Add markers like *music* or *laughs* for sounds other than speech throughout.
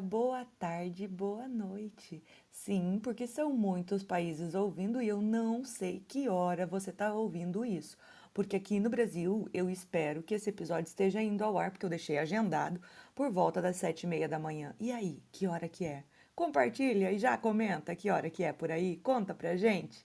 boa tarde, boa noite. Sim, porque são muitos países ouvindo e eu não sei que hora você está ouvindo isso. Porque aqui no Brasil eu espero que esse episódio esteja indo ao ar, porque eu deixei agendado por volta das sete e meia da manhã. E aí, que hora que é? Compartilha e já comenta que hora que é por aí. Conta pra gente.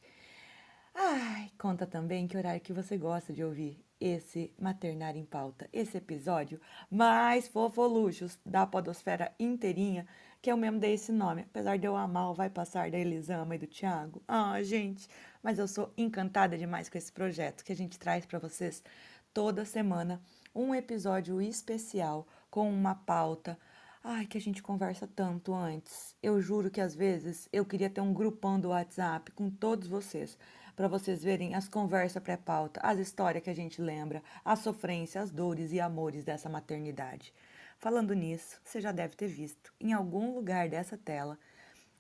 Ai, conta também que horário que você gosta de ouvir esse Maternar em Pauta, esse episódio mais fofoluxos da podosfera inteirinha, que eu mesmo dei esse nome, apesar de eu amar o Vai Passar da Elisama e do Thiago. Ah, gente, mas eu sou encantada demais com esse projeto que a gente traz para vocês toda semana um episódio especial com uma pauta Ai, que a gente conversa tanto antes. Eu juro que às vezes eu queria ter um grupão do WhatsApp com todos vocês para vocês verem as conversas pré-pauta, as histórias que a gente lembra, a sofrência, as dores e amores dessa maternidade. Falando nisso, você já deve ter visto em algum lugar dessa tela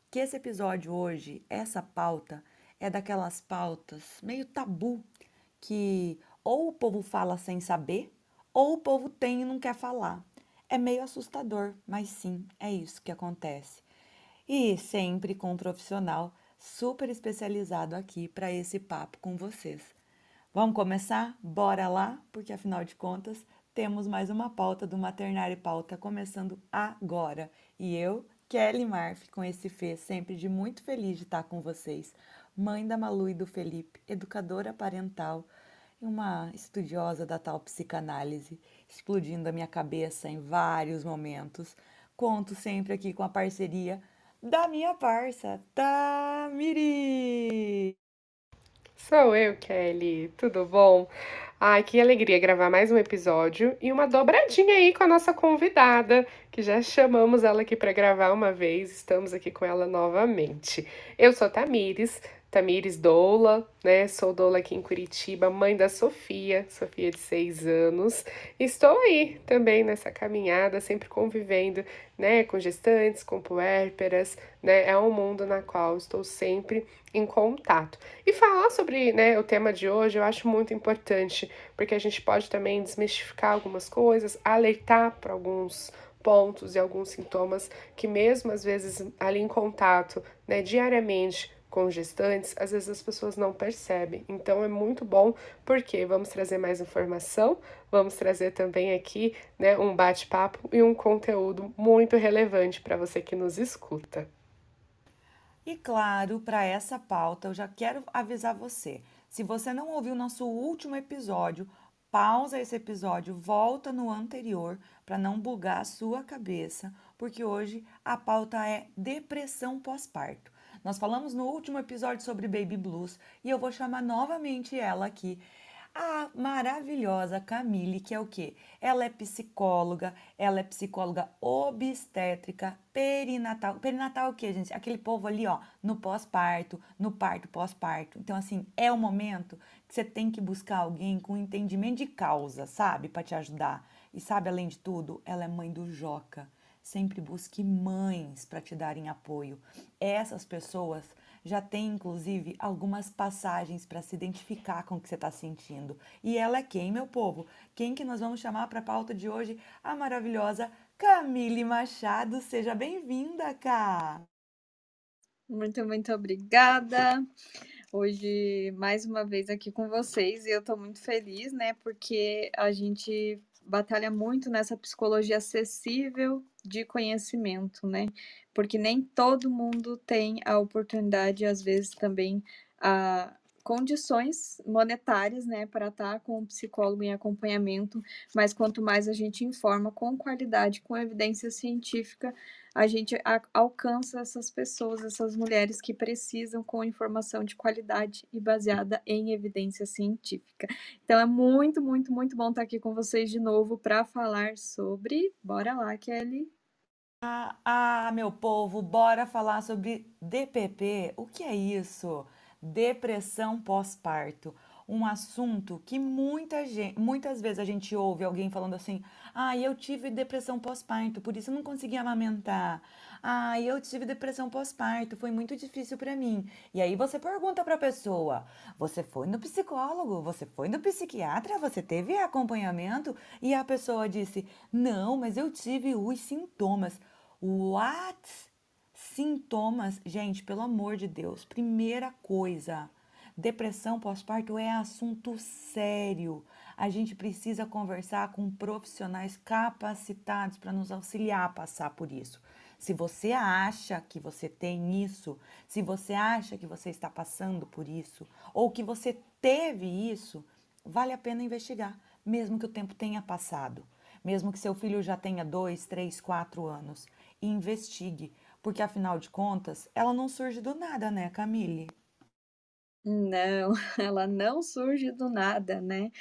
que esse episódio hoje, essa pauta, é daquelas pautas meio tabu que ou o povo fala sem saber, ou o povo tem e não quer falar. É meio assustador, mas sim, é isso que acontece. E sempre com um profissional super especializado aqui para esse papo com vocês. Vamos começar? Bora lá, porque afinal de contas temos mais uma pauta do Maternário Pauta começando agora. E eu, Kelly Marf, com esse Fê, sempre de muito feliz de estar com vocês. Mãe da Malu e do Felipe, educadora parental e uma estudiosa da tal psicanálise, explodindo a minha cabeça em vários momentos. Conto sempre aqui com a parceria da minha parça, Tamiri. Sou eu, Kelly. Tudo bom? Ai, que alegria gravar mais um episódio e uma dobradinha aí com a nossa convidada, que já chamamos ela aqui para gravar uma vez, estamos aqui com ela novamente. Eu sou Tamires, Tamires Doula, né? Sou doula aqui em Curitiba, mãe da Sofia, Sofia de seis anos. Estou aí também nessa caminhada, sempre convivendo, né, com gestantes, com puérperas, né? É um mundo na qual estou sempre em contato. E falar sobre, né, o tema de hoje eu acho muito importante, porque a gente pode também desmistificar algumas coisas, alertar para alguns pontos e alguns sintomas que mesmo às vezes ali em contato, né, diariamente com gestantes, às vezes as pessoas não percebem. Então é muito bom porque vamos trazer mais informação, vamos trazer também aqui, né, um bate-papo e um conteúdo muito relevante para você que nos escuta. E claro, para essa pauta eu já quero avisar você. Se você não ouviu nosso último episódio, pausa esse episódio, volta no anterior para não bugar a sua cabeça, porque hoje a pauta é depressão pós-parto. Nós falamos no último episódio sobre Baby Blues e eu vou chamar novamente ela aqui. A maravilhosa Camille, que é o quê? Ela é psicóloga, ela é psicóloga obstétrica, perinatal. Perinatal é o quê, gente? Aquele povo ali, ó, no pós-parto, no parto, pós-parto. Então, assim, é o momento que você tem que buscar alguém com entendimento de causa, sabe? Para te ajudar. E sabe, além de tudo, ela é mãe do Joca. Sempre busque mães para te darem apoio. Essas pessoas já têm, inclusive, algumas passagens para se identificar com o que você está sentindo. E ela é quem, meu povo? Quem que nós vamos chamar para a pauta de hoje? A maravilhosa Camille Machado. Seja bem-vinda, Cá! Muito, muito obrigada. Hoje, mais uma vez aqui com vocês, e eu estou muito feliz, né? Porque a gente batalha muito nessa psicologia acessível de conhecimento, né? Porque nem todo mundo tem a oportunidade, às vezes também a condições monetárias, né, para estar com um psicólogo em acompanhamento, mas quanto mais a gente informa com qualidade, com evidência científica, a gente alcança essas pessoas, essas mulheres que precisam com informação de qualidade e baseada em evidência científica. Então é muito, muito, muito bom estar aqui com vocês de novo para falar sobre. Bora lá, Kelly. Ah, ah, meu povo, bora falar sobre DPP. O que é isso? Depressão pós-parto um assunto que muita gente, muitas vezes a gente ouve alguém falando assim: ah, eu tive depressão pós-parto, por isso eu não consegui amamentar. Ah, eu tive depressão pós-parto, foi muito difícil para mim. E aí você pergunta para a pessoa: você foi no psicólogo? Você foi no psiquiatra? Você teve acompanhamento? E a pessoa disse: não, mas eu tive os sintomas. What? Sintomas, gente, pelo amor de Deus. Primeira coisa, depressão pós-parto é assunto sério. A gente precisa conversar com profissionais capacitados para nos auxiliar a passar por isso. Se você acha que você tem isso, se você acha que você está passando por isso, ou que você teve isso, vale a pena investigar, mesmo que o tempo tenha passado, mesmo que seu filho já tenha dois, três, quatro anos. Investigue, porque afinal de contas, ela não surge do nada, né, Camille? Não, *laughs* ela não surge do nada, né?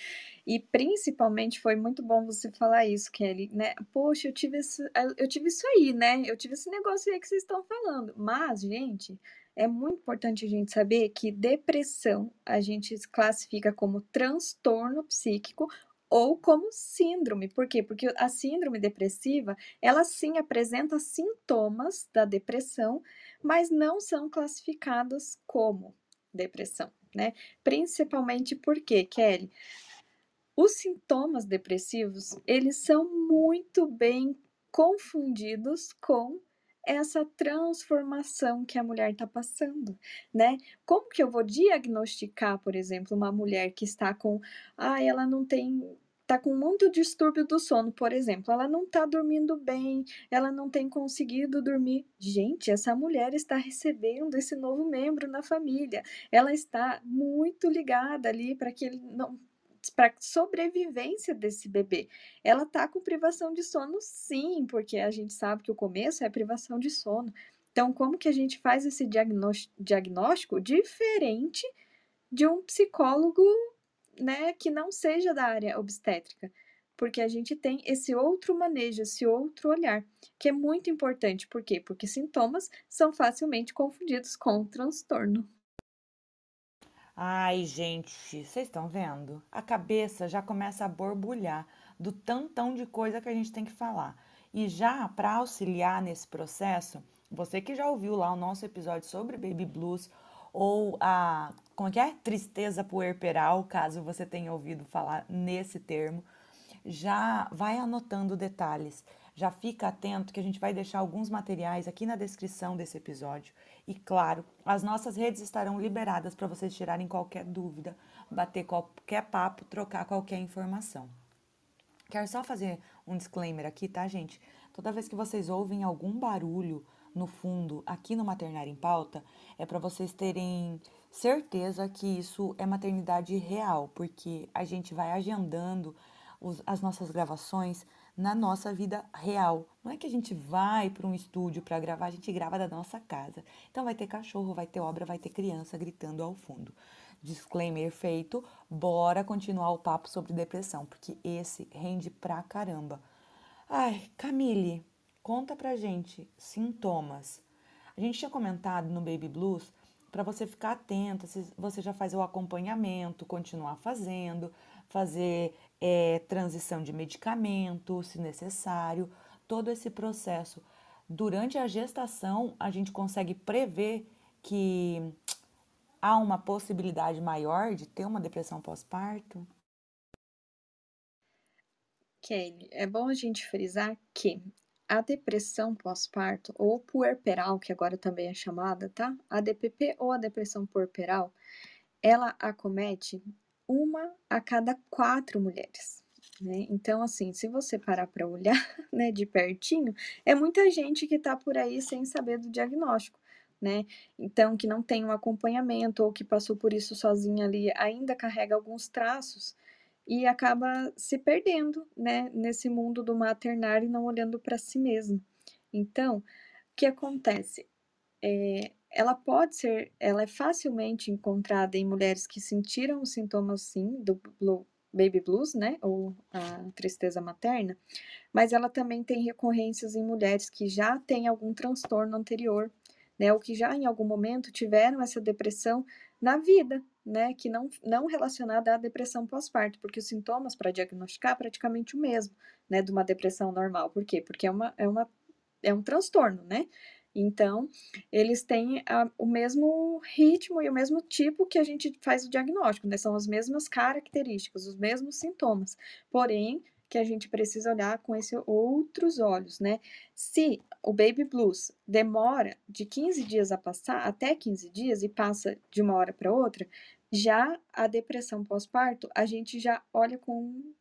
E principalmente foi muito bom você falar isso, Kelly, né? Poxa, eu tive isso, eu tive isso aí, né? Eu tive esse negócio aí que vocês estão falando. Mas, gente, é muito importante a gente saber que depressão a gente classifica como transtorno psíquico ou como síndrome. Por quê? Porque a síndrome depressiva, ela sim apresenta sintomas da depressão, mas não são classificadas como depressão, né? Principalmente porque, Kelly, os sintomas depressivos, eles são muito bem confundidos com essa transformação que a mulher está passando, né? Como que eu vou diagnosticar, por exemplo, uma mulher que está com, ah, ela não tem tá com muito distúrbio do sono, por exemplo, ela não tá dormindo bem, ela não tem conseguido dormir. Gente, essa mulher está recebendo esse novo membro na família. Ela está muito ligada ali para que ele não para sobrevivência desse bebê. Ela tá com privação de sono, sim, porque a gente sabe que o começo é privação de sono. Então, como que a gente faz esse diagnóstico diferente de um psicólogo né, que não seja da área obstétrica, porque a gente tem esse outro manejo, esse outro olhar, que é muito importante. Por quê? Porque sintomas são facilmente confundidos com transtorno. Ai, gente, vocês estão vendo? A cabeça já começa a borbulhar do tantão de coisa que a gente tem que falar. E já para auxiliar nesse processo, você que já ouviu lá o nosso episódio sobre baby blues ou a como é que é? Tristeza puerperal, caso você tenha ouvido falar nesse termo, já vai anotando detalhes. Já fica atento que a gente vai deixar alguns materiais aqui na descrição desse episódio. E claro, as nossas redes estarão liberadas para vocês tirarem qualquer dúvida, bater qualquer papo, trocar qualquer informação. Quero só fazer um disclaimer aqui, tá, gente? Toda vez que vocês ouvem algum barulho no fundo aqui no Maternário em Pauta, é para vocês terem certeza que isso é maternidade real, porque a gente vai agendando os, as nossas gravações na nossa vida real. Não é que a gente vai para um estúdio para gravar, a gente grava da nossa casa. Então vai ter cachorro, vai ter obra, vai ter criança gritando ao fundo. Disclaimer feito, bora continuar o papo sobre depressão, porque esse rende pra caramba. Ai, Camille, conta pra gente sintomas. A gente tinha comentado no Baby Blues para você ficar atenta, se você já faz o acompanhamento, continuar fazendo, fazer é, transição de medicamento, se necessário, todo esse processo. Durante a gestação, a gente consegue prever que há uma possibilidade maior de ter uma depressão pós-parto? Kelly, é bom a gente frisar que a depressão pós-parto, ou puerperal, que agora também é chamada, tá? A DPP ou a depressão puerperal, ela acomete uma a cada quatro mulheres. Né? Então, assim, se você parar para olhar *laughs* né, de pertinho, é muita gente que está por aí sem saber do diagnóstico. Né? Então, que não tem um acompanhamento ou que passou por isso sozinha ali, ainda carrega alguns traços e acaba se perdendo, né, nesse mundo do maternário e não olhando para si mesmo. Então, o que acontece? É, ela pode ser, ela é facilmente encontrada em mulheres que sentiram os sintomas, sim, do blue, baby blues, né, ou a tristeza materna, mas ela também tem recorrências em mulheres que já têm algum transtorno anterior, né, ou que já em algum momento tiveram essa depressão na vida, né, que não, não relacionada à depressão pós-parto, porque os sintomas para diagnosticar é praticamente o mesmo, né, de uma depressão normal. Por quê? Porque é, uma, é, uma, é um transtorno, né? Então, eles têm a, o mesmo ritmo e o mesmo tipo que a gente faz o diagnóstico, né? São as mesmas características, os mesmos sintomas. Porém, que a gente precisa olhar com esses outros olhos, né? Se o baby blues demora de 15 dias a passar, até 15 dias, e passa de uma hora para outra, já a depressão pós-parto, a gente já olha com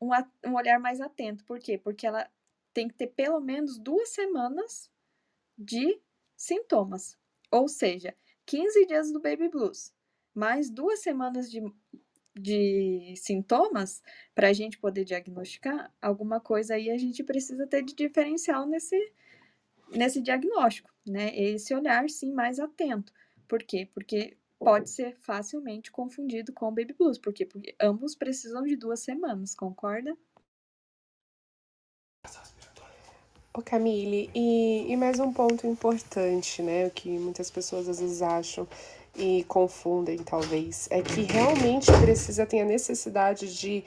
um, um olhar mais atento. Por quê? Porque ela tem que ter pelo menos duas semanas de sintomas. Ou seja, 15 dias do baby blues, mais duas semanas de, de sintomas para a gente poder diagnosticar alguma coisa aí a gente precisa ter de diferencial nesse, nesse diagnóstico, né? Esse olhar sim mais atento. Por quê? Porque pode ser facilmente confundido com o baby blues, porque, porque ambos precisam de duas semanas, concorda? Ô Camille, e, e mais um ponto importante, né, que muitas pessoas às vezes acham e confundem, talvez, é que realmente precisa ter a necessidade de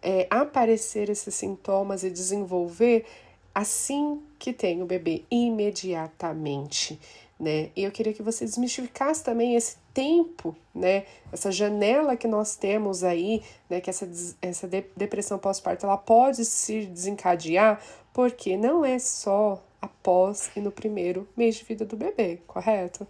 é, aparecer esses sintomas e desenvolver assim que tem o bebê, imediatamente né? E eu queria que você desmistificasse também esse tempo, né? Essa janela que nós temos aí, né? Que essa, essa de, depressão pós-parto ela pode se desencadear, porque não é só após e no primeiro mês de vida do bebê, correto?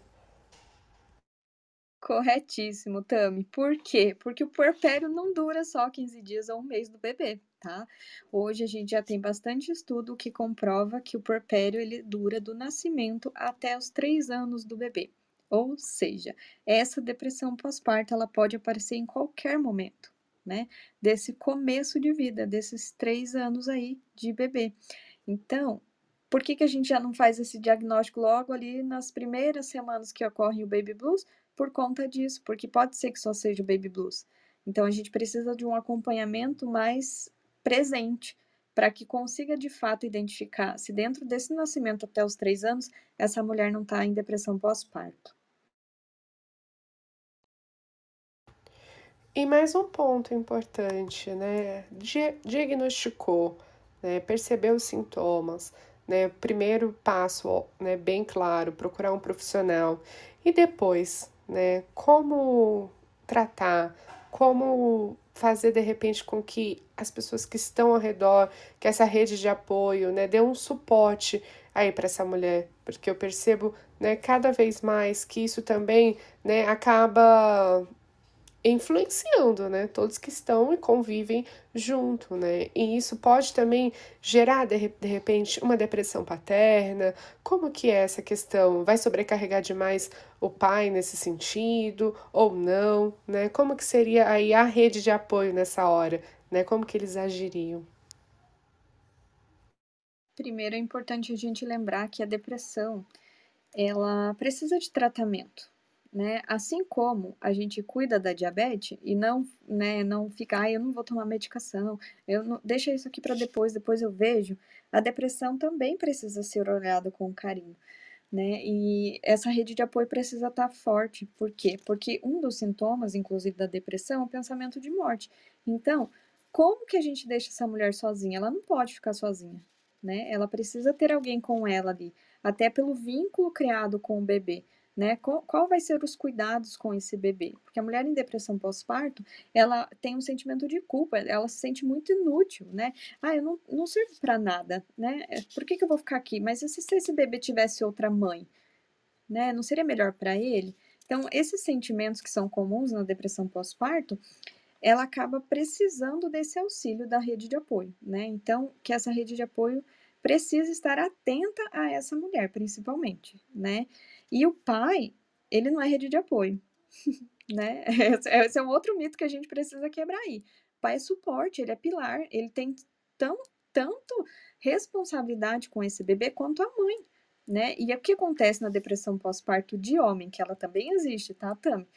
Corretíssimo, Tami. Por quê? Porque o puerpério não dura só 15 dias ou um mês do bebê tá? Hoje a gente já tem bastante estudo que comprova que o puerpério ele dura do nascimento até os três anos do bebê. Ou seja, essa depressão pós-parto ela pode aparecer em qualquer momento, né? Desse começo de vida, desses três anos aí de bebê. Então, por que, que a gente já não faz esse diagnóstico logo ali nas primeiras semanas que ocorre o baby blues? Por conta disso, porque pode ser que só seja o baby blues. Então, a gente precisa de um acompanhamento mais presente para que consiga de fato identificar se dentro desse nascimento até os três anos essa mulher não está em depressão pós-parto. E mais um ponto importante, né? Diagnosticou, né? percebeu os sintomas, né? Primeiro passo, né? Bem claro, procurar um profissional e depois, né? Como tratar, como fazer de repente com que as pessoas que estão ao redor, que essa rede de apoio, né, dê um suporte aí para essa mulher, porque eu percebo, né, cada vez mais que isso também, né, acaba influenciando, né? Todos que estão e convivem junto, né? E isso pode também gerar, de, de repente, uma depressão paterna. Como que é essa questão? Vai sobrecarregar demais o pai nesse sentido ou não, né? Como que seria aí a rede de apoio nessa hora, né? Como que eles agiriam? Primeiro é importante a gente lembrar que a depressão, ela precisa de tratamento, né? Assim como a gente cuida da diabetes e não, né, não fica, ah, eu não vou tomar medicação, eu não, deixa isso aqui para depois, depois eu vejo. A depressão também precisa ser olhada com carinho, né? E essa rede de apoio precisa estar tá forte. Por quê? Porque um dos sintomas, inclusive da depressão, é o pensamento de morte. Então, como que a gente deixa essa mulher sozinha? Ela não pode ficar sozinha, né? Ela precisa ter alguém com ela ali, até pelo vínculo criado com o bebê né? Qual, qual, vai ser os cuidados com esse bebê? Porque a mulher em depressão pós-parto, ela tem um sentimento de culpa, ela se sente muito inútil, né? Ah, eu não, não sirvo para nada, né? É, por que, que eu vou ficar aqui? Mas e se esse bebê tivesse outra mãe, né? Não seria melhor para ele? Então, esses sentimentos que são comuns na depressão pós-parto, ela acaba precisando desse auxílio da rede de apoio, né? Então, que essa rede de apoio precisa estar atenta a essa mulher, principalmente, né? E o pai, ele não é rede de apoio, *laughs* né? Esse é um outro mito que a gente precisa quebrar aí. O pai é suporte, ele é pilar, ele tem tão, tanto responsabilidade com esse bebê quanto a mãe, né? E o que acontece na depressão pós-parto de homem, que ela também existe, tá, Tami?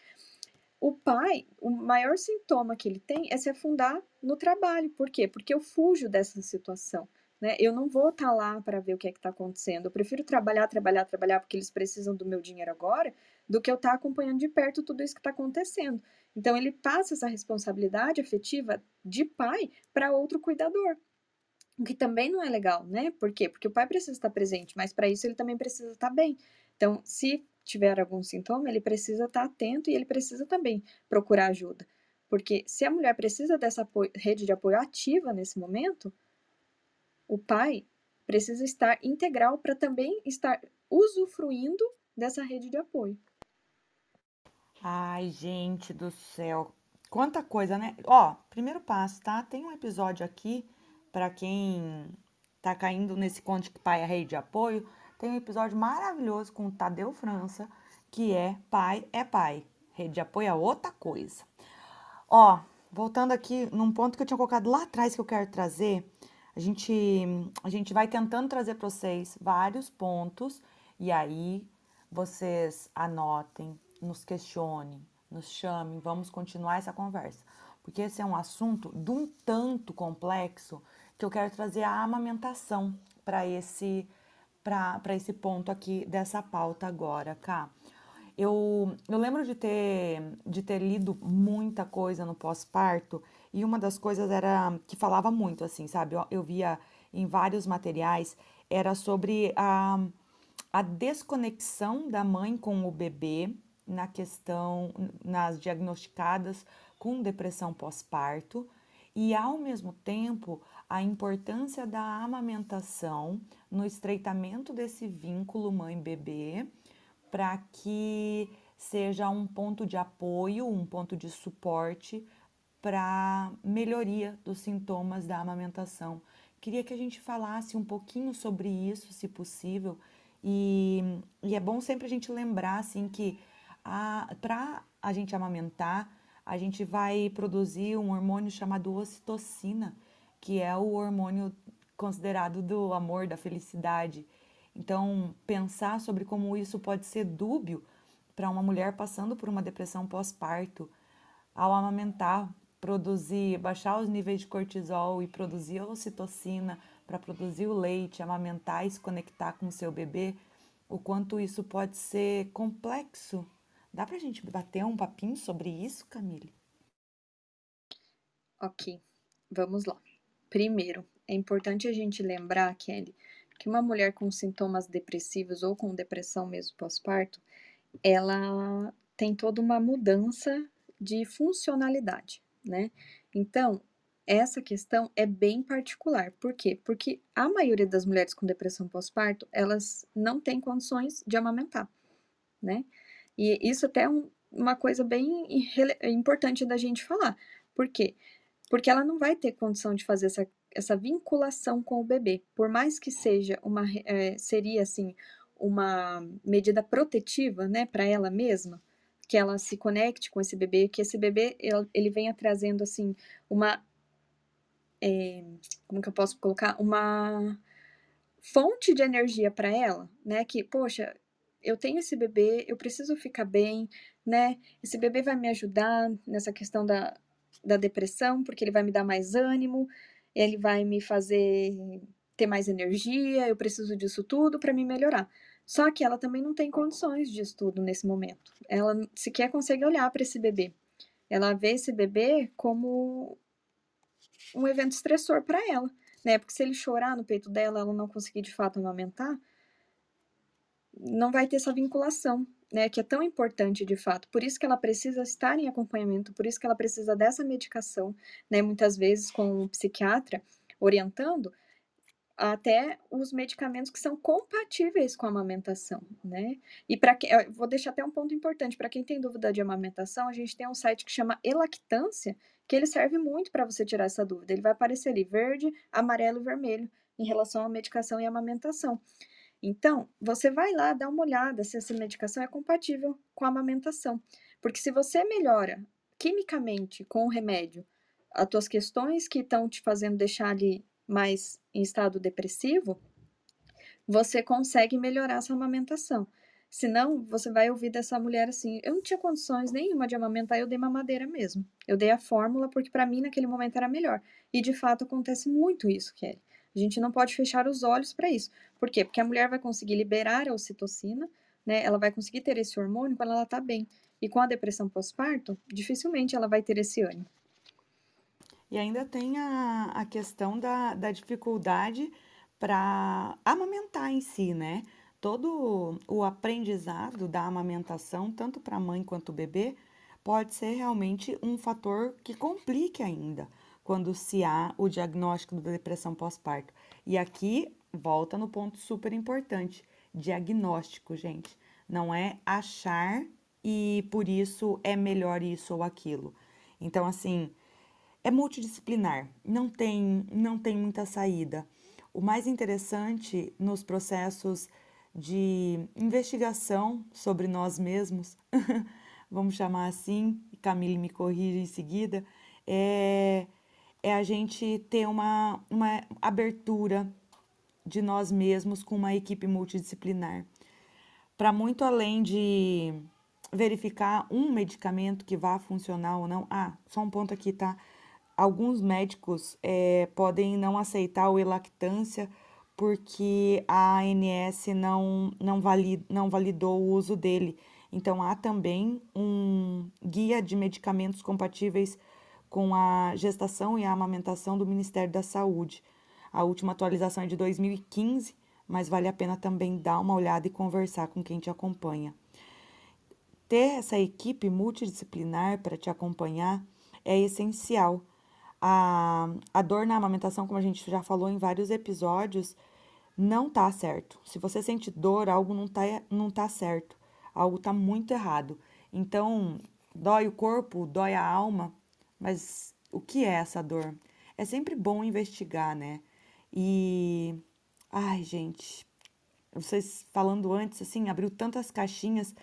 O pai, o maior sintoma que ele tem é se afundar no trabalho. Por quê? Porque eu fujo dessa situação. Né? Eu não vou estar tá lá para ver o que é que está acontecendo. Eu prefiro trabalhar, trabalhar, trabalhar, porque eles precisam do meu dinheiro agora, do que eu estar tá acompanhando de perto tudo isso que está acontecendo. Então, ele passa essa responsabilidade afetiva de pai para outro cuidador. O que também não é legal, né? Por quê? Porque o pai precisa estar presente, mas para isso ele também precisa estar bem. Então, se tiver algum sintoma, ele precisa estar atento e ele precisa também procurar ajuda. Porque se a mulher precisa dessa rede de apoio ativa nesse momento, o pai precisa estar integral para também estar usufruindo dessa rede de apoio. Ai, gente do céu. Quanta coisa, né? Ó, primeiro passo, tá? Tem um episódio aqui para quem tá caindo nesse conto que pai é rei de apoio. Tem um episódio maravilhoso com o Tadeu França, que é Pai é Pai. Rede de apoio é outra coisa. Ó, voltando aqui num ponto que eu tinha colocado lá atrás que eu quero trazer, a gente, a gente vai tentando trazer para vocês vários pontos e aí vocês anotem, nos questionem, nos chamem, vamos continuar essa conversa. Porque esse é um assunto de um tanto complexo que eu quero trazer a amamentação para esse para esse ponto aqui dessa pauta agora, cá. Eu, eu lembro de ter, de ter lido muita coisa no pós-parto e uma das coisas era que falava muito, assim, sabe? Eu, eu via em vários materiais, era sobre a, a desconexão da mãe com o bebê na questão, nas diagnosticadas com depressão pós-parto e, ao mesmo tempo, a importância da amamentação no estreitamento desse vínculo mãe-bebê para que seja um ponto de apoio, um ponto de suporte para melhoria dos sintomas da amamentação. Queria que a gente falasse um pouquinho sobre isso, se possível, e, e é bom sempre a gente lembrar assim que para a gente amamentar, a gente vai produzir um hormônio chamado ocitocina, que é o hormônio considerado do amor, da felicidade. Então, pensar sobre como isso pode ser dúbio para uma mulher passando por uma depressão pós-parto, ao amamentar, produzir, baixar os níveis de cortisol e produzir a ocitocina para produzir o leite, amamentar e se conectar com o seu bebê, o quanto isso pode ser complexo. Dá para a gente bater um papinho sobre isso, Camille? Ok, vamos lá. Primeiro, é importante a gente lembrar, Kelly, que uma mulher com sintomas depressivos ou com depressão mesmo pós-parto, ela tem toda uma mudança de funcionalidade, né? Então, essa questão é bem particular. Por quê? Porque a maioria das mulheres com depressão pós-parto, elas não têm condições de amamentar, né? E isso até é um, uma coisa bem importante da gente falar. Por quê? Porque ela não vai ter condição de fazer essa essa vinculação com o bebê, por mais que seja uma, é, seria assim, uma medida protetiva, né, para ela mesma, que ela se conecte com esse bebê, que esse bebê ele, venha trazendo assim uma, é, como que eu posso colocar, uma fonte de energia para ela, né, que poxa, eu tenho esse bebê, eu preciso ficar bem, né, esse bebê vai me ajudar nessa questão da, da depressão, porque ele vai me dar mais ânimo, ele vai me fazer ter mais energia, eu preciso disso tudo para me melhorar. Só que ela também não tem condições disso tudo nesse momento. Ela sequer consegue olhar para esse bebê. Ela vê esse bebê como um evento estressor para ela, né? Porque se ele chorar no peito dela, ela não conseguir de fato amamentar, não vai ter essa vinculação né, que é tão importante de fato. Por isso que ela precisa estar em acompanhamento, por isso que ela precisa dessa medicação, né, muitas vezes com um psiquiatra orientando até os medicamentos que são compatíveis com a amamentação, né? E para que vou deixar até um ponto importante para quem tem dúvida de amamentação, a gente tem um site que chama Elactância, que ele serve muito para você tirar essa dúvida. Ele vai aparecer ali verde, amarelo e vermelho em relação à medicação e amamentação. Então, você vai lá dar uma olhada se essa medicação é compatível com a amamentação. Porque se você melhora quimicamente com o remédio as tuas questões que estão te fazendo deixar ali mais em estado depressivo, você consegue melhorar essa amamentação. Senão, você vai ouvir dessa mulher assim: eu não tinha condições nenhuma de amamentar, eu dei mamadeira mesmo. Eu dei a fórmula porque para mim naquele momento era melhor. E de fato acontece muito isso, Kelly. A gente não pode fechar os olhos para isso. Por quê? Porque a mulher vai conseguir liberar a ocitocina, né? Ela vai conseguir ter esse hormônio quando ela está bem. E com a depressão pós-parto, dificilmente ela vai ter esse ânimo. E ainda tem a, a questão da, da dificuldade para amamentar em si, né? Todo o aprendizado da amamentação, tanto para a mãe quanto o bebê, pode ser realmente um fator que complique ainda quando se há o diagnóstico da depressão pós-parto. E aqui volta no ponto super importante: diagnóstico, gente. Não é achar e por isso é melhor isso ou aquilo. Então, assim, é multidisciplinar, não tem, não tem muita saída. O mais interessante nos processos de investigação sobre nós mesmos, *laughs* vamos chamar assim, Camille me corrige em seguida, é, é a gente ter uma, uma abertura de nós mesmos com uma equipe multidisciplinar. Para muito além de verificar um medicamento que vá funcionar ou não. Ah, só um ponto aqui, tá? Alguns médicos é, podem não aceitar o elactância porque a ANS não, não, valid, não validou o uso dele. Então, há também um guia de medicamentos compatíveis com a gestação e a amamentação do Ministério da Saúde. A última atualização é de 2015, mas vale a pena também dar uma olhada e conversar com quem te acompanha. Ter essa equipe multidisciplinar para te acompanhar é essencial. A, a dor na amamentação, como a gente já falou em vários episódios, não tá certo. Se você sente dor, algo não tá, não tá certo. Algo tá muito errado. Então, dói o corpo, dói a alma, mas o que é essa dor? É sempre bom investigar, né? E. Ai, gente, vocês falando antes, assim, abriu tantas caixinhas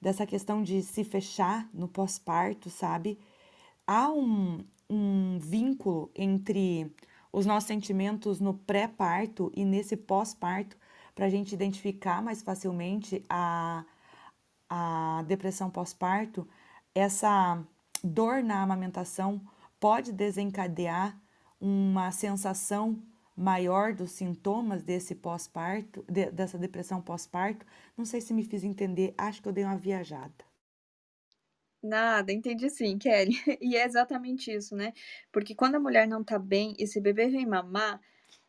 dessa questão de se fechar no pós-parto, sabe? Há um, um vínculo entre os nossos sentimentos no pré-parto e nesse pós-parto para a gente identificar mais facilmente a, a depressão pós-parto. Essa dor na amamentação pode desencadear uma sensação maior dos sintomas desse pós-parto, de, dessa depressão pós-parto. Não sei se me fiz entender, acho que eu dei uma viajada. Nada, entendi sim, Kelly. *laughs* E é exatamente isso, né? Porque quando a mulher não tá bem e bebê vem mamar,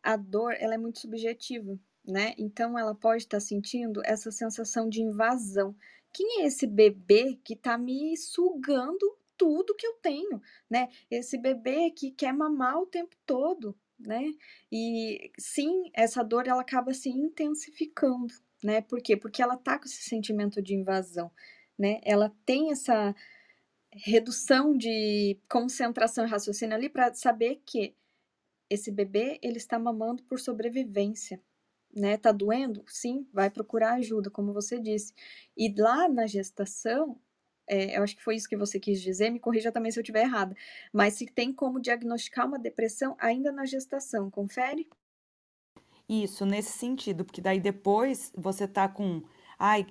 a dor, ela é muito subjetiva, né? Então ela pode estar tá sentindo essa sensação de invasão. Quem é esse bebê que tá me sugando tudo que eu tenho, né? Esse bebê que quer mamar o tempo todo, né? E sim, essa dor ela acaba se intensificando, né? Por quê? Porque ela tá com esse sentimento de invasão, né? Ela tem essa redução de concentração e raciocínio ali para saber que esse bebê ele está mamando por sobrevivência, né? Tá doendo? Sim, vai procurar ajuda, como você disse. E lá na gestação, é, eu acho que foi isso que você quis dizer, me corrija também se eu estiver errada, mas se tem como diagnosticar uma depressão ainda na gestação, confere? Isso, nesse sentido, porque daí depois você tá com. Ai,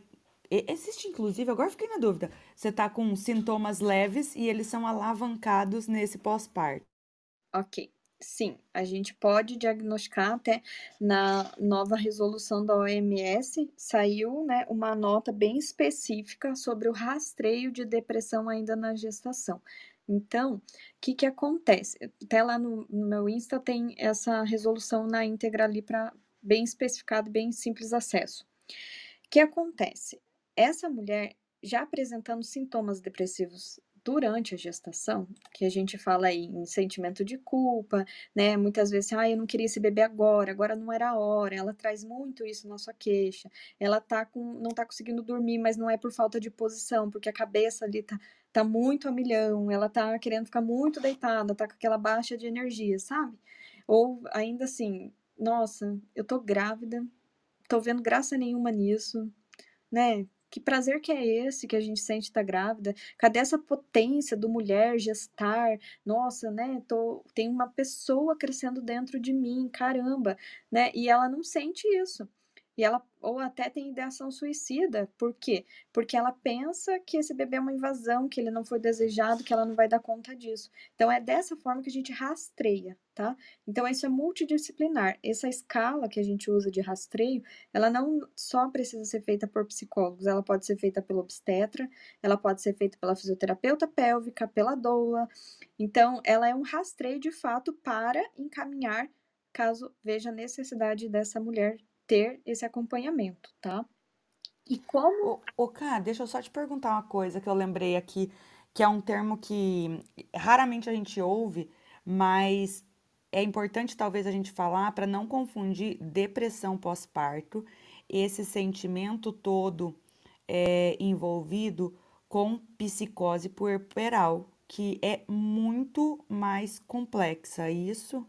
existe inclusive, agora fiquei na dúvida, você tá com sintomas leves e eles são alavancados nesse pós-parto. Ok. Sim, a gente pode diagnosticar até na nova resolução da OMS, saiu né, uma nota bem específica sobre o rastreio de depressão ainda na gestação. Então, o que, que acontece? Até lá no, no meu Insta tem essa resolução na íntegra ali para bem especificado, bem simples acesso. O que acontece? Essa mulher já apresentando sintomas depressivos durante a gestação, que a gente fala aí em sentimento de culpa, né? Muitas vezes, ah, eu não queria esse bebê agora, agora não era a hora. Ela traz muito isso na sua queixa. Ela tá com, não tá conseguindo dormir, mas não é por falta de posição, porque a cabeça ali tá, tá muito a milhão, ela tá querendo ficar muito deitada, tá com aquela baixa de energia, sabe? Ou ainda assim, nossa, eu tô grávida, tô vendo graça nenhuma nisso, né? Que prazer que é esse que a gente sente estar tá grávida? Cadê essa potência do mulher gestar? Nossa, né? Tô, tem uma pessoa crescendo dentro de mim, caramba, né? E ela não sente isso. E ela ou até tem ideação suicida. Por quê? Porque ela pensa que esse bebê é uma invasão, que ele não foi desejado, que ela não vai dar conta disso. Então é dessa forma que a gente rastreia, tá? Então isso é multidisciplinar. Essa escala que a gente usa de rastreio, ela não só precisa ser feita por psicólogos, ela pode ser feita pelo obstetra, ela pode ser feita pela fisioterapeuta pélvica, pela doula. Então ela é um rastreio de fato para encaminhar caso veja necessidade dessa mulher ter esse acompanhamento, tá? E como. Ô, cara, deixa eu só te perguntar uma coisa que eu lembrei aqui, que é um termo que raramente a gente ouve, mas é importante talvez a gente falar para não confundir depressão pós-parto, esse sentimento todo é, envolvido com psicose puerperal, que é muito mais complexa. Isso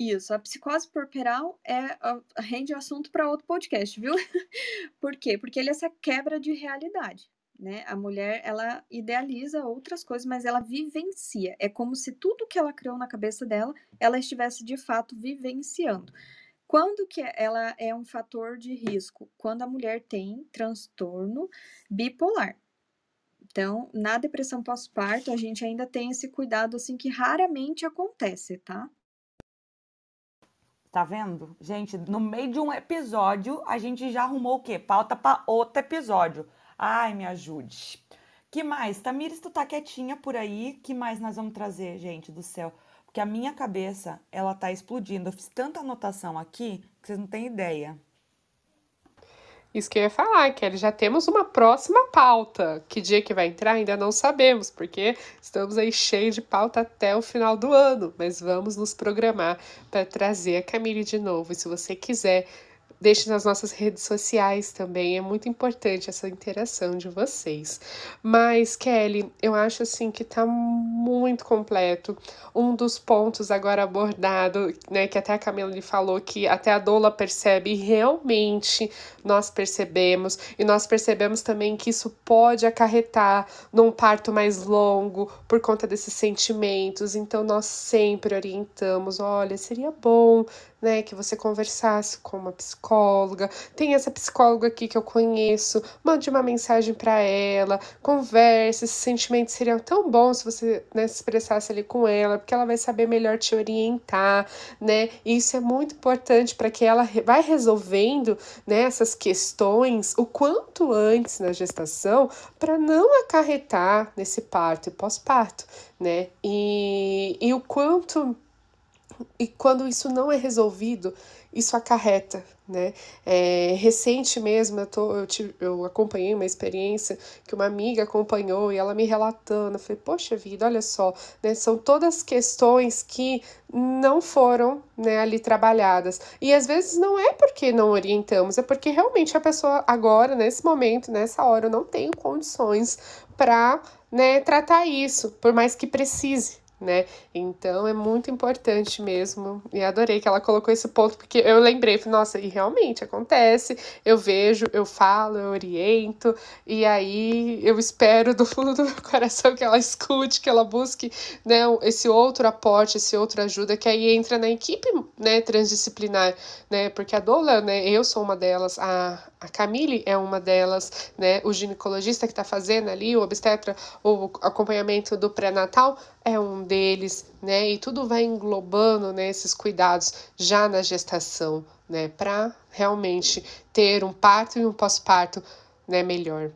Isso, a psicose puerperal é, rende assunto para outro podcast, viu? *laughs* Por quê? Porque ele é essa quebra de realidade, né? A mulher, ela idealiza outras coisas, mas ela vivencia. É como se tudo que ela criou na cabeça dela, ela estivesse de fato vivenciando. Quando que ela é um fator de risco? Quando a mulher tem transtorno bipolar. Então, na depressão pós-parto, a gente ainda tem esse cuidado assim que raramente acontece, tá? Tá vendo? Gente, no meio de um episódio, a gente já arrumou o quê? Pauta para outro episódio. Ai, me ajude. Que mais? Tamires, tu tá quietinha por aí. Que mais nós vamos trazer, gente do céu? Porque a minha cabeça, ela tá explodindo. Eu fiz tanta anotação aqui que vocês não têm ideia. Isso que eu ia falar, Kelly, já temos uma próxima pauta. Que dia que vai entrar ainda não sabemos, porque estamos aí cheios de pauta até o final do ano, mas vamos nos programar para trazer a Camille de novo. E se você quiser Deixe nas nossas redes sociais também, é muito importante essa interação de vocês. Mas, Kelly, eu acho assim que tá muito completo. Um dos pontos agora abordado, né, que até a Camila lhe falou que até a Doula percebe, e realmente nós percebemos, e nós percebemos também que isso pode acarretar num parto mais longo por conta desses sentimentos. Então, nós sempre orientamos: olha, seria bom né, que você conversasse com uma psicóloga. Tem essa psicóloga aqui que eu conheço, mande uma mensagem para ela, converse. Esses sentimentos seriam tão bons se você né, se expressasse ali com ela, porque ela vai saber melhor te orientar, né? E isso é muito importante para que ela vai resolvendo né, essas questões o quanto antes na gestação, para não acarretar nesse parto e pós-parto, né? E, e o quanto e quando isso não é resolvido, isso acarreta, né? É, recente mesmo, eu, tô, eu, eu acompanhei uma experiência que uma amiga acompanhou e ela me relatando, eu falei, poxa vida, olha só, né? São todas questões que não foram né, ali trabalhadas. E às vezes não é porque não orientamos, é porque realmente a pessoa agora, nesse momento, nessa hora, não tem condições para né, tratar isso, por mais que precise, né? Então é muito importante mesmo. E adorei que ela colocou esse ponto, porque eu lembrei, nossa, e realmente acontece. Eu vejo, eu falo, eu oriento, e aí eu espero do fundo do meu coração que ela escute, que ela busque né, esse outro aporte, esse outro ajuda, que aí entra na equipe né, transdisciplinar, né? Porque a Dola, né, eu sou uma delas, a, a Camille é uma delas, né? O ginecologista que está fazendo ali, o obstetra, o acompanhamento do pré-natal é um deles, né? E tudo vai englobando né, esses cuidados já na gestação, né? Para realmente ter um parto e um pós-parto né, melhor.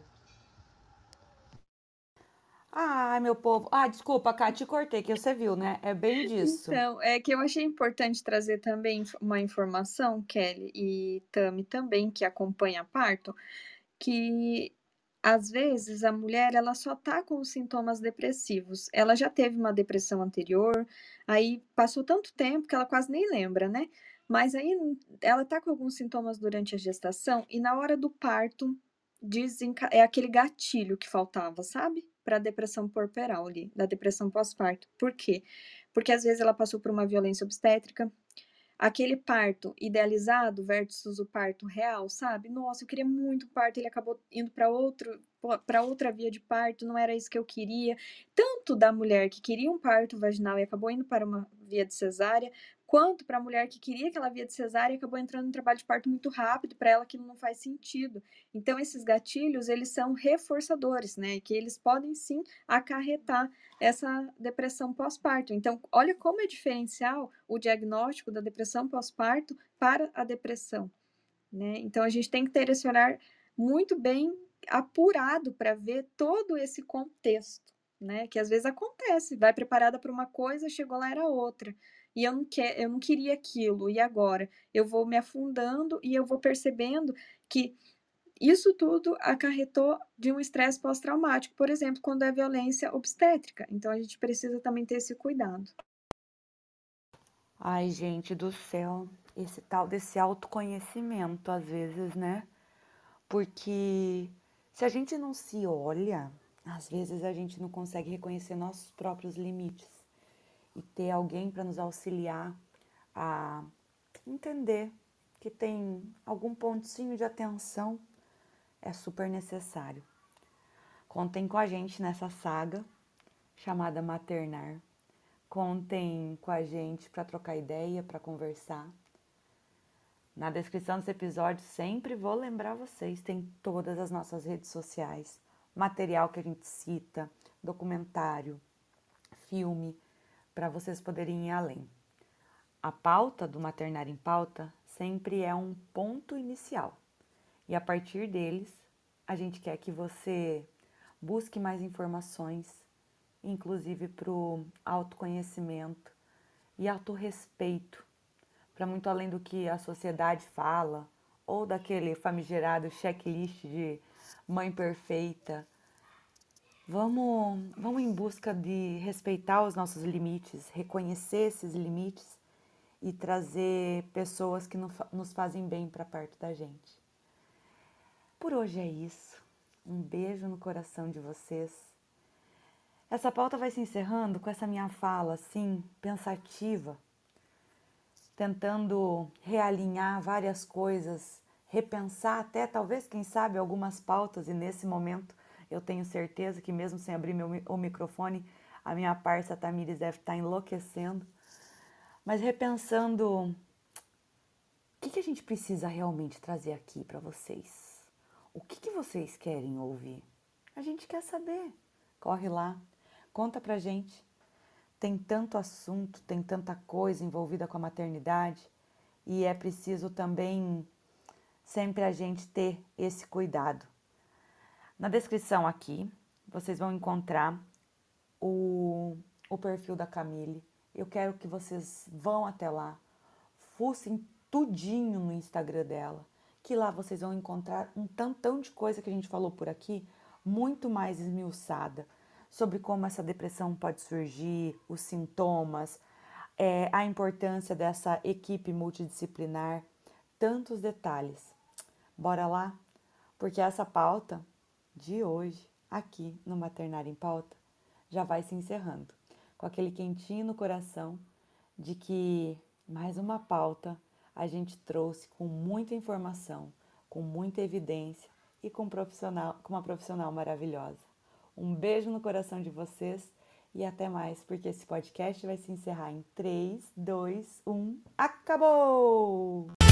Ai, meu povo. Ah, desculpa, Cá, te cortei, que você viu, né? É bem disso. Então, é que eu achei importante trazer também uma informação, Kelly e Tami também, que acompanha parto, que às vezes a mulher ela só tá com os sintomas depressivos. Ela já teve uma depressão anterior, aí passou tanto tempo que ela quase nem lembra, né? Mas aí ela tá com alguns sintomas durante a gestação e na hora do parto desenca... é aquele gatilho que faltava, sabe? Para a depressão porperal ali, da depressão pós-parto. Por quê? Porque às vezes ela passou por uma violência obstétrica, aquele parto idealizado versus o parto real, sabe? Nossa, eu queria muito parto, ele acabou indo para outro para outra via de parto, não era isso que eu queria. Tanto da mulher que queria um parto vaginal e acabou indo para uma via de cesárea, quanto para a mulher que queria aquela via de cesárea e acabou entrando em trabalho de parto muito rápido, para ela aquilo não faz sentido. Então esses gatilhos, eles são reforçadores, né? Que eles podem sim acarretar essa depressão pós-parto. Então, olha como é diferencial o diagnóstico da depressão pós-parto para a depressão, né? Então a gente tem que ter esse olhar muito bem apurado para ver todo esse contexto, né? Que às vezes acontece, vai preparada para uma coisa, chegou lá era outra e eu não, quer, eu não queria aquilo, e agora? Eu vou me afundando e eu vou percebendo que isso tudo acarretou de um estresse pós-traumático, por exemplo, quando é violência obstétrica. Então a gente precisa também ter esse cuidado. Ai, gente do céu, esse tal desse autoconhecimento às vezes, né? Porque se a gente não se olha, às vezes a gente não consegue reconhecer nossos próprios limites e ter alguém para nos auxiliar a entender que tem algum pontinho de atenção é super necessário. Contem com a gente nessa saga chamada Maternar. Contem com a gente para trocar ideia, para conversar. Na descrição desse episódio, sempre vou lembrar vocês: tem todas as nossas redes sociais, material que a gente cita, documentário, filme, para vocês poderem ir além. A pauta do Maternar em Pauta sempre é um ponto inicial e a partir deles a gente quer que você busque mais informações, inclusive para o autoconhecimento e autorrespeito, para muito além do que a sociedade fala ou daquele famigerado checklist de mãe perfeita. Vamos, vamos em busca de respeitar os nossos limites, reconhecer esses limites e trazer pessoas que nos fazem bem para perto da gente. Por hoje é isso. Um beijo no coração de vocês. Essa pauta vai se encerrando com essa minha fala assim, pensativa, tentando realinhar várias coisas, repensar até talvez, quem sabe, algumas pautas, e nesse momento eu tenho certeza que, mesmo sem abrir meu, o microfone, a minha parça Tamires deve estar enlouquecendo. Mas repensando, o que, que a gente precisa realmente trazer aqui para vocês? O que, que vocês querem ouvir? A gente quer saber. Corre lá, conta pra gente. Tem tanto assunto, tem tanta coisa envolvida com a maternidade e é preciso também sempre a gente ter esse cuidado. Na descrição aqui, vocês vão encontrar o, o perfil da Camille. Eu quero que vocês vão até lá, fucem tudinho no Instagram dela que lá vocês vão encontrar um tantão de coisa que a gente falou por aqui, muito mais esmiuçada, sobre como essa depressão pode surgir, os sintomas, é, a importância dessa equipe multidisciplinar, tantos detalhes. Bora lá? Porque essa pauta de hoje, aqui no Maternário em Pauta, já vai se encerrando, com aquele quentinho no coração de que mais uma pauta a gente trouxe com muita informação, com muita evidência e com, profissional, com uma profissional maravilhosa. Um beijo no coração de vocês e até mais, porque esse podcast vai se encerrar em 3, 2, 1. Acabou!